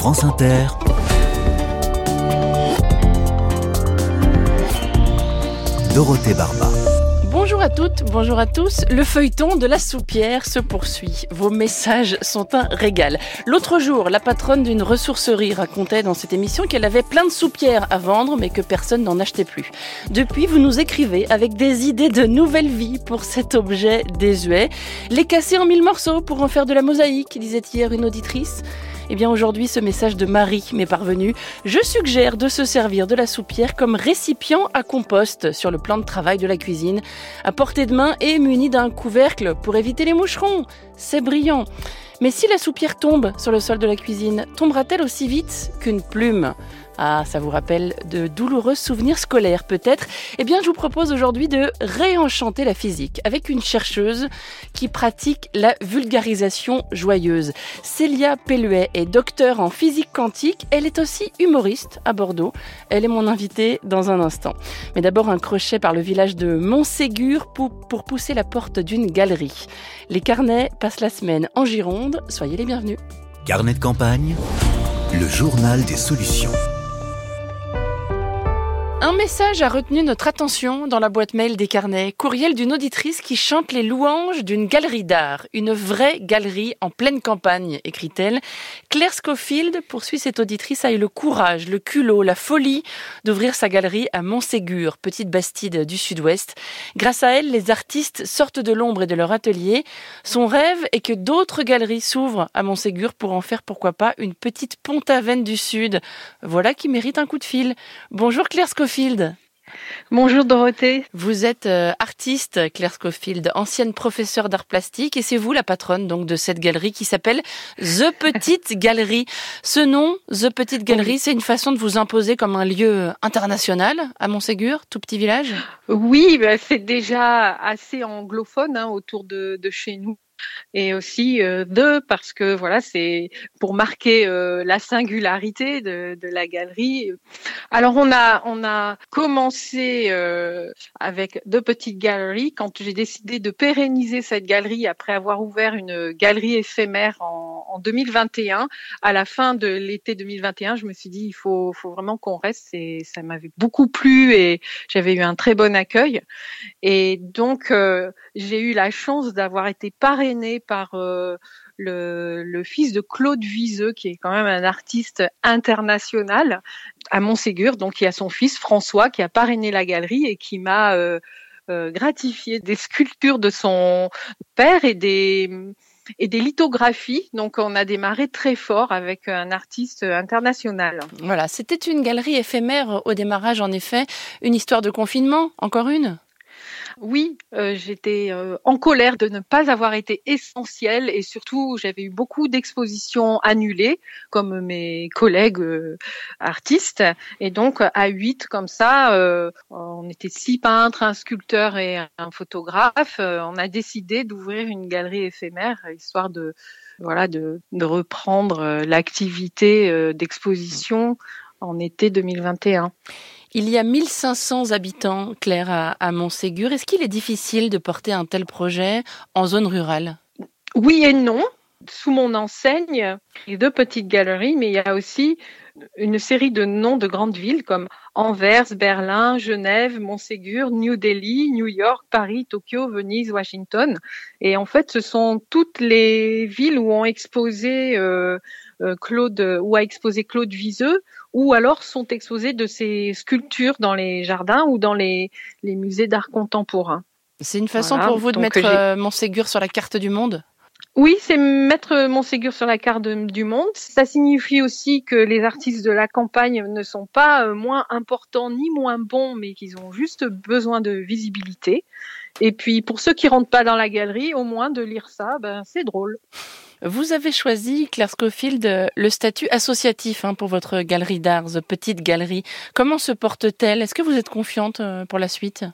France Inter. Dorothée Barba. Bonjour à toutes, bonjour à tous. Le feuilleton de la soupière se poursuit. Vos messages sont un régal. L'autre jour, la patronne d'une ressourcerie racontait dans cette émission qu'elle avait plein de soupières à vendre, mais que personne n'en achetait plus. Depuis, vous nous écrivez avec des idées de nouvelle vie pour cet objet désuet. Les casser en mille morceaux pour en faire de la mosaïque, disait hier une auditrice. Eh bien aujourd'hui, ce message de Marie m'est parvenu. Je suggère de se servir de la soupière comme récipient à compost sur le plan de travail de la cuisine, à portée de main et muni d'un couvercle pour éviter les moucherons. C'est brillant. Mais si la soupière tombe sur le sol de la cuisine, tombera-t-elle aussi vite qu'une plume? Ah, ça vous rappelle de douloureux souvenirs scolaires peut-être Eh bien, je vous propose aujourd'hui de réenchanter la physique avec une chercheuse qui pratique la vulgarisation joyeuse. Célia Pelluet est docteur en physique quantique. Elle est aussi humoriste à Bordeaux. Elle est mon invitée dans un instant. Mais d'abord, un crochet par le village de Montségur pour, pour pousser la porte d'une galerie. Les carnets passent la semaine en Gironde. Soyez les bienvenus. Carnet de campagne, le journal des solutions. Un message a retenu notre attention dans la boîte mail des carnets. Courriel d'une auditrice qui chante les louanges d'une galerie d'art. Une vraie galerie en pleine campagne, écrit-elle. Claire Scofield poursuit cette auditrice a eu le courage, le culot, la folie d'ouvrir sa galerie à Montségur, petite bastide du sud-ouest. Grâce à elle, les artistes sortent de l'ombre et de leur atelier. Son rêve est que d'autres galeries s'ouvrent à Montségur pour en faire, pourquoi pas, une petite Pont-Aven du Sud. Voilà qui mérite un coup de fil. Bonjour Claire Scofield. Bonjour Dorothée. Vous êtes euh, artiste, Claire Scofield, ancienne professeure d'art plastique, et c'est vous la patronne donc de cette galerie qui s'appelle The Petite Galerie. Ce nom, The Petite Galerie, c'est une façon de vous imposer comme un lieu international à Montségur, tout petit village? Oui, bah, c'est déjà assez anglophone hein, autour de, de chez nous et aussi euh, deux parce que voilà c'est pour marquer euh, la singularité de, de, la galerie. Alors on a on a commencé euh, avec deux petites galeries. Quand j'ai décidé de pérenniser cette galerie après avoir ouvert une galerie éphémère en, en 2021 à la fin de l'été 2021 je me suis dit il faut faut vraiment qu'on reste. Et ça m'avait beaucoup plu et j'avais eu un très bon accueil. Et donc j'ai eu la chance d'avoir été parrainée par euh, le, le, fils de Claude Viseux, qui est quand même un artiste international à Montségur. Donc il y a son fils François qui a parrainé la galerie et qui m'a euh, euh, gratifié des sculptures de son père et des et des lithographies. Donc on a démarré très fort avec un artiste international. Voilà, c'était une galerie éphémère au démarrage en effet, une histoire de confinement, encore une? Oui, euh, j'étais euh, en colère de ne pas avoir été essentielle et surtout j'avais eu beaucoup d'expositions annulées comme mes collègues euh, artistes et donc à huit comme ça, euh, on était six peintres, un sculpteur et un photographe. on a décidé d'ouvrir une galerie éphémère histoire de voilà de, de reprendre l'activité d'exposition en été 2021. Il y a 1500 habitants, Claire, à, à Montségur. Est-ce qu'il est difficile de porter un tel projet en zone rurale? Oui et non. Sous mon enseigne, il y a deux petites galeries, mais il y a aussi une série de noms de grandes villes comme Anvers, Berlin, Genève, Montségur, New Delhi, New York, Paris, Tokyo, Venise, Washington. Et en fait, ce sont toutes les villes où ont exposé euh, euh Claude, où a exposé Claude Viseux, ou alors sont exposées de ces sculptures dans les jardins ou dans les, les musées d'art contemporain. C'est une façon voilà. pour vous de mettre euh, Montségur sur la carte du monde? Oui, c'est mettre Montségur sur la carte du monde. Ça signifie aussi que les artistes de la campagne ne sont pas euh, moins importants ni moins bons, mais qu'ils ont juste besoin de visibilité. Et puis pour ceux qui rentrent pas dans la galerie, au moins de lire ça, ben c'est drôle. Vous avez choisi, Claire Scofield, le statut associatif hein, pour votre galerie d'art, The Petite Galerie. Comment se porte-t-elle? Est-ce que vous êtes confiante euh, pour la suite?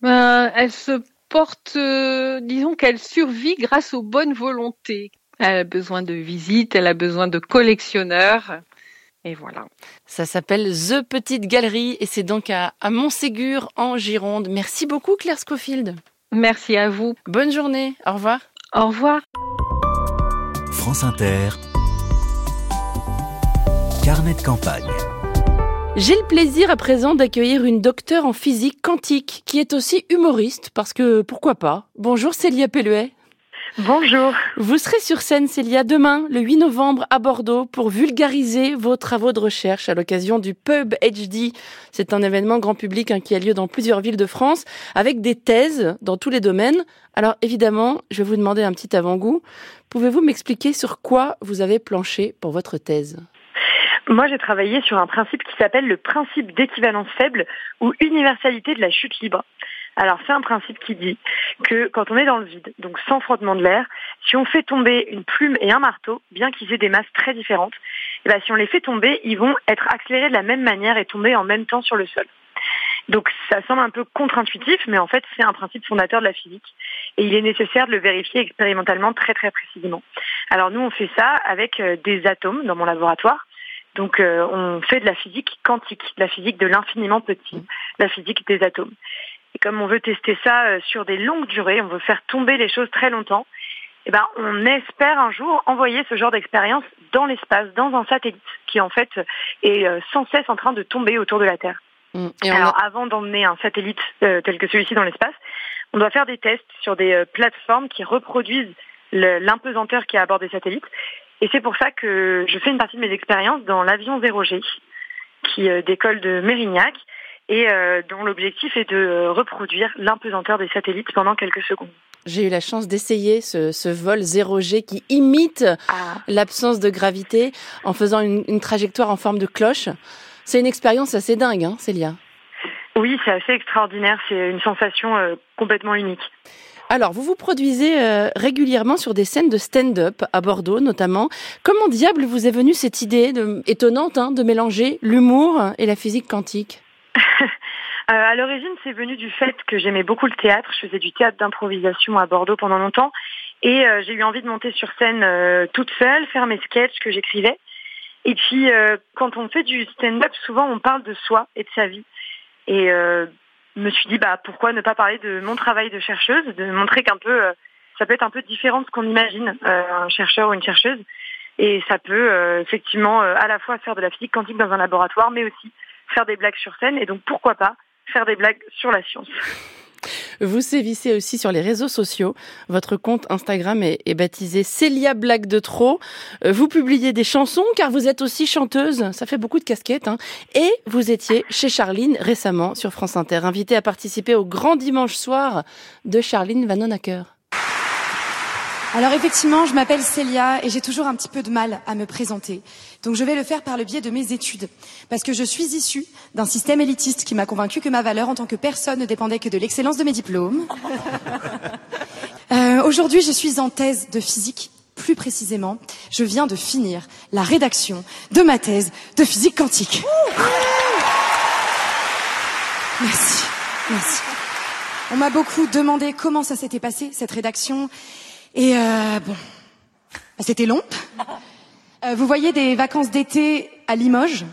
Ben, Elle se porte, euh, disons qu'elle survit grâce aux bonnes volontés. Elle a besoin de visites, elle a besoin de collectionneurs. Et voilà. Ça s'appelle The Petite Galerie et c'est donc à, à Montségur en Gironde. Merci beaucoup Claire Scofield. Merci à vous. Bonne journée. Au revoir. Au revoir. France Inter. carnet de campagne. J'ai le plaisir à présent d'accueillir une docteure en physique quantique qui est aussi humoriste parce que pourquoi pas. Bonjour Célia Pelluet. Bonjour. Vous serez sur scène, Célia, demain, le 8 novembre, à Bordeaux, pour vulgariser vos travaux de recherche à l'occasion du Pub HD. C'est un événement grand public hein, qui a lieu dans plusieurs villes de France, avec des thèses dans tous les domaines. Alors évidemment, je vais vous demander un petit avant-goût. Pouvez-vous m'expliquer sur quoi vous avez planché pour votre thèse? Moi, j'ai travaillé sur un principe qui s'appelle le principe d'équivalence faible ou universalité de la chute libre. Alors c'est un principe qui dit que quand on est dans le vide, donc sans frottement de l'air, si on fait tomber une plume et un marteau, bien qu'ils aient des masses très différentes, eh ben, si on les fait tomber, ils vont être accélérés de la même manière et tomber en même temps sur le sol. Donc ça semble un peu contre-intuitif, mais en fait c'est un principe fondateur de la physique et il est nécessaire de le vérifier expérimentalement très très précisément. Alors nous on fait ça avec euh, des atomes dans mon laboratoire. Donc euh, on fait de la physique quantique, la physique de l'infiniment petit, la physique des atomes. Et comme on veut tester ça euh, sur des longues durées, on veut faire tomber les choses très longtemps, eh ben, on espère un jour envoyer ce genre d'expérience dans l'espace, dans un satellite qui en fait est euh, sans cesse en train de tomber autour de la Terre. Mmh. Alors avant d'emmener un satellite euh, tel que celui-ci dans l'espace, on doit faire des tests sur des plateformes qui reproduisent l'impesanteur qui est à bord des satellites. Et c'est pour ça que je fais une partie de mes expériences dans l'avion 0G qui décolle de Mérignac et euh, dont l'objectif est de euh, reproduire l'impesanteur des satellites pendant quelques secondes. J'ai eu la chance d'essayer ce, ce, vol 0G qui imite ah. l'absence de gravité en faisant une, une, trajectoire en forme de cloche. C'est une expérience assez dingue, hein, Célia? Oui, c'est assez extraordinaire. C'est une sensation euh, complètement unique. Alors, vous vous produisez euh, régulièrement sur des scènes de stand-up à Bordeaux, notamment. Comment diable vous est venue cette idée de, étonnante hein, de mélanger l'humour et la physique quantique? À l'origine, c'est venu du fait que j'aimais beaucoup le théâtre. Je faisais du théâtre d'improvisation à Bordeaux pendant longtemps. Et euh, j'ai eu envie de monter sur scène euh, toute seule, faire mes sketchs que j'écrivais. Et puis, quand on fait du stand-up, souvent on parle de soi et de sa vie. Et je me suis dit, bah, pourquoi ne pas parler de mon travail de chercheuse, de montrer qu'un peu, ça peut être un peu différent de ce qu'on imagine, un chercheur ou une chercheuse. Et ça peut effectivement à la fois faire de la physique quantique dans un laboratoire, mais aussi faire des blagues sur scène. Et donc, pourquoi pas faire des blagues sur la science. Vous sévissez aussi sur les réseaux sociaux. Votre compte Instagram est, baptisé Célia Blague de Trop. Euh, vous publiez des chansons car vous êtes aussi chanteuse. Ça fait beaucoup de casquettes. Hein. Et vous étiez chez Charline récemment sur France Inter, invitée à participer au grand dimanche soir de Charline Vanonacker. Alors effectivement, je m'appelle Célia et j'ai toujours un petit peu de mal à me présenter. Donc je vais le faire par le biais de mes études. Parce que je suis issue d'un système élitiste qui m'a convaincu que ma valeur en tant que personne ne dépendait que de l'excellence de mes diplômes. Euh, Aujourd'hui, je suis en thèse de physique. Plus précisément, je viens de finir la rédaction de ma thèse de physique quantique. Merci, merci. On m'a beaucoup demandé comment ça s'était passé, cette rédaction. Et euh, bon, bah, c'était long. Euh, vous voyez des vacances d'été à Limoges?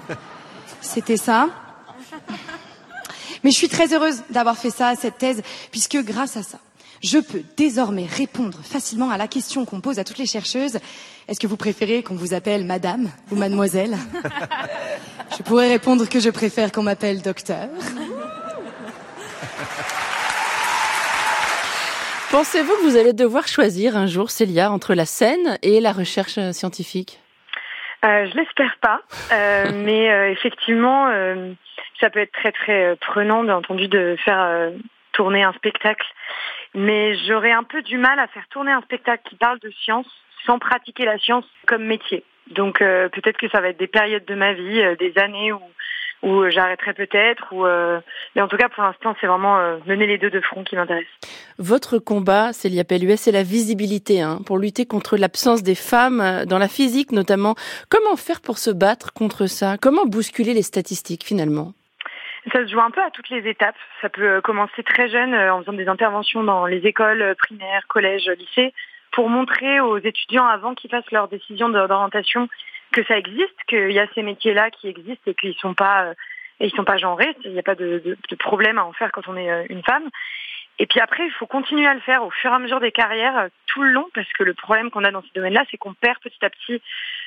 C'était ça. Mais je suis très heureuse d'avoir fait ça, cette thèse, puisque grâce à ça, je peux désormais répondre facilement à la question qu'on pose à toutes les chercheuses. Est-ce que vous préférez qu'on vous appelle madame ou mademoiselle? Je pourrais répondre que je préfère qu'on m'appelle docteur. Pensez-vous que vous allez devoir choisir un jour, Célia, entre la scène et la recherche scientifique? Euh, Je l'espère pas, euh, mais euh, effectivement, euh, ça peut être très très prenant, bien entendu, de faire tourner un spectacle. Mais j'aurais un peu du mal à faire tourner un spectacle qui parle de science sans pratiquer la science comme métier. Donc peut-être que ça va être des périodes de ma vie, des années où ou euh, j'arrêterai peut-être. Ou euh, mais en tout cas, pour l'instant, c'est vraiment euh, mener les deux de front qui m'intéresse. Votre combat, Célia Pelluet, c'est la visibilité hein, pour lutter contre l'absence des femmes dans la physique notamment. Comment faire pour se battre contre ça? Comment bousculer les statistiques finalement? Ça se joue un peu à toutes les étapes. Ça peut commencer très jeune en faisant des interventions dans les écoles primaires, collèges, lycées, pour montrer aux étudiants avant qu'ils fassent leur décision d'orientation que ça existe, qu'il y a ces métiers-là qui existent et qu'ils sont pas euh, et ils sont pas genrés. Il n'y a pas de, de, de, problème à en faire quand on est euh, une femme. Et puis après, il faut continuer à le faire au fur et à mesure des carrières, euh, tout le long, parce que le problème qu'on a dans ces domaines-là, c'est qu'on perd petit à petit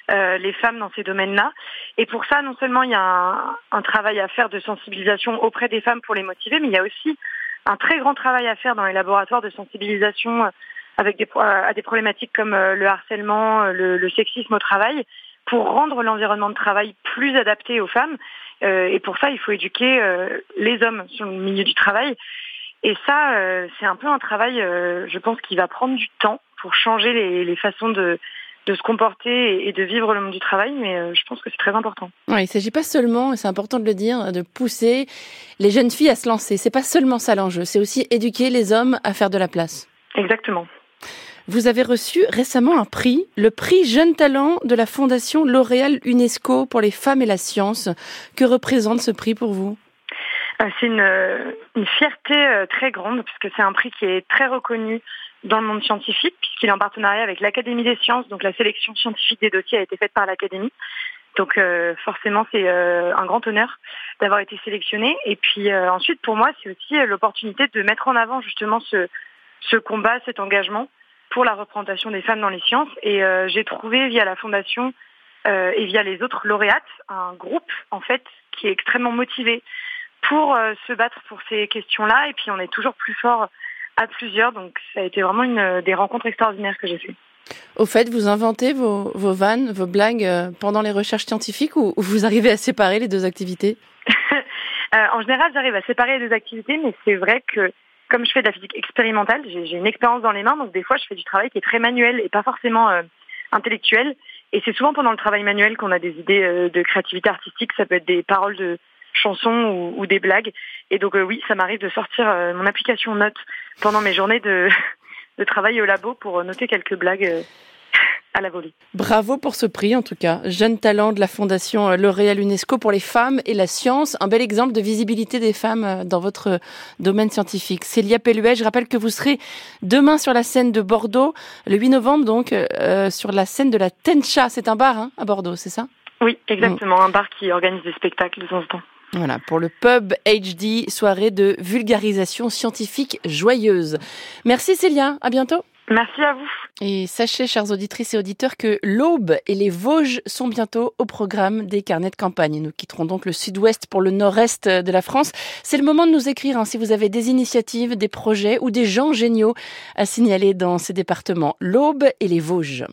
les femmes dans ces domaines-là. Et pour ça, non seulement il y a un, un, travail à faire de sensibilisation auprès des femmes pour les motiver, mais il y a aussi un très grand travail à faire dans les laboratoires de sensibilisation avec des, à des problématiques comme le harcèlement, le, le sexisme au travail, pour rendre l'environnement de travail plus adapté aux femmes. Euh, et pour ça, il faut éduquer euh, les hommes sur le milieu du travail. Et ça, euh, c'est un peu un travail, je pense, qui va prendre du temps pour changer les, les façons de, de se comporter et de vivre le monde du travail, mais je pense que c'est très important. Ouais, il ne s'agit pas seulement, et c'est important de le dire, de pousser les jeunes filles à se lancer. C'est pas seulement ça l'enjeu, c'est aussi éduquer les hommes à faire de la place. Exactement. Vous avez reçu récemment un prix, le prix Jeune Talent de la Fondation L'Oréal UNESCO pour les femmes et la science. Que représente ce prix pour vous? Euh, C'est une, euh, fierté euh, très grande puisque c'est un prix qui est très reconnu dans le monde scientifique puisqu'il est en partenariat avec l'Académie des sciences. Donc la sélection scientifique des dossiers a été faite par l'Académie. Donc forcément c'est un grand honneur d'avoir été sélectionné. Et puis ensuite pour moi c'est aussi l'opportunité de mettre en avant justement ce combat, cet engagement pour la représentation des femmes dans les sciences. Et euh, j'ai trouvé via la fondation euh, et via les autres lauréates un groupe en fait qui est extrêmement motivé pour euh, se battre pour ces questions-là. Et puis on est toujours plus fort à plusieurs. Donc ça a été vraiment une des rencontres extraordinaires que j'ai fait. Au fait, vous inventez vos, vos vannes, vos blagues pendant les recherches scientifiques ou vous arrivez à séparer les deux activités? En général, j'arrive à séparer les deux activités, mais c'est vrai que comme je fais de la physique expérimentale, j'ai une expérience dans les mains, donc des fois je fais du travail qui est très manuel et pas forcément euh, intellectuel. Et c'est souvent pendant le travail manuel qu'on a des idées euh, de créativité artistique, ça peut être des paroles de chansons ou, des blagues. Et donc euh, oui, ça m'arrive de sortir mon application Note pendant mes journées de, de travail au labo pour noter quelques blagues à la volée. Bravo pour ce prix en tout cas. Jeune talent de la Fondation euh, L'Oréal UNESCO pour les femmes et la science. Un bel exemple de visibilité des femmes euh, dans votre domaine scientifique. Célia Pelluet, je rappelle que vous serez demain sur la scène de Bordeaux, le 8 novembre donc, euh, sur la scène de la Tencha. C'est un bar hein, à Bordeaux, c'est ça? Oui, exactement. Un bar qui organise des spectacles de temps en temps. Voilà, pour le pub HD, soirée de vulgarisation scientifique joyeuse. Merci Célia, à bientôt. Merci à vous. Et sachez, chers auditrices et auditeurs, que l'Aube et les Vosges sont bientôt au programme des carnets de campagne. Nous quitterons donc le sud-ouest pour le nord-est de la France. C'est le moment de nous écrire hein, si vous avez des initiatives, des projets ou des gens géniaux à signaler dans ces départements. L'Aube et les Vosges.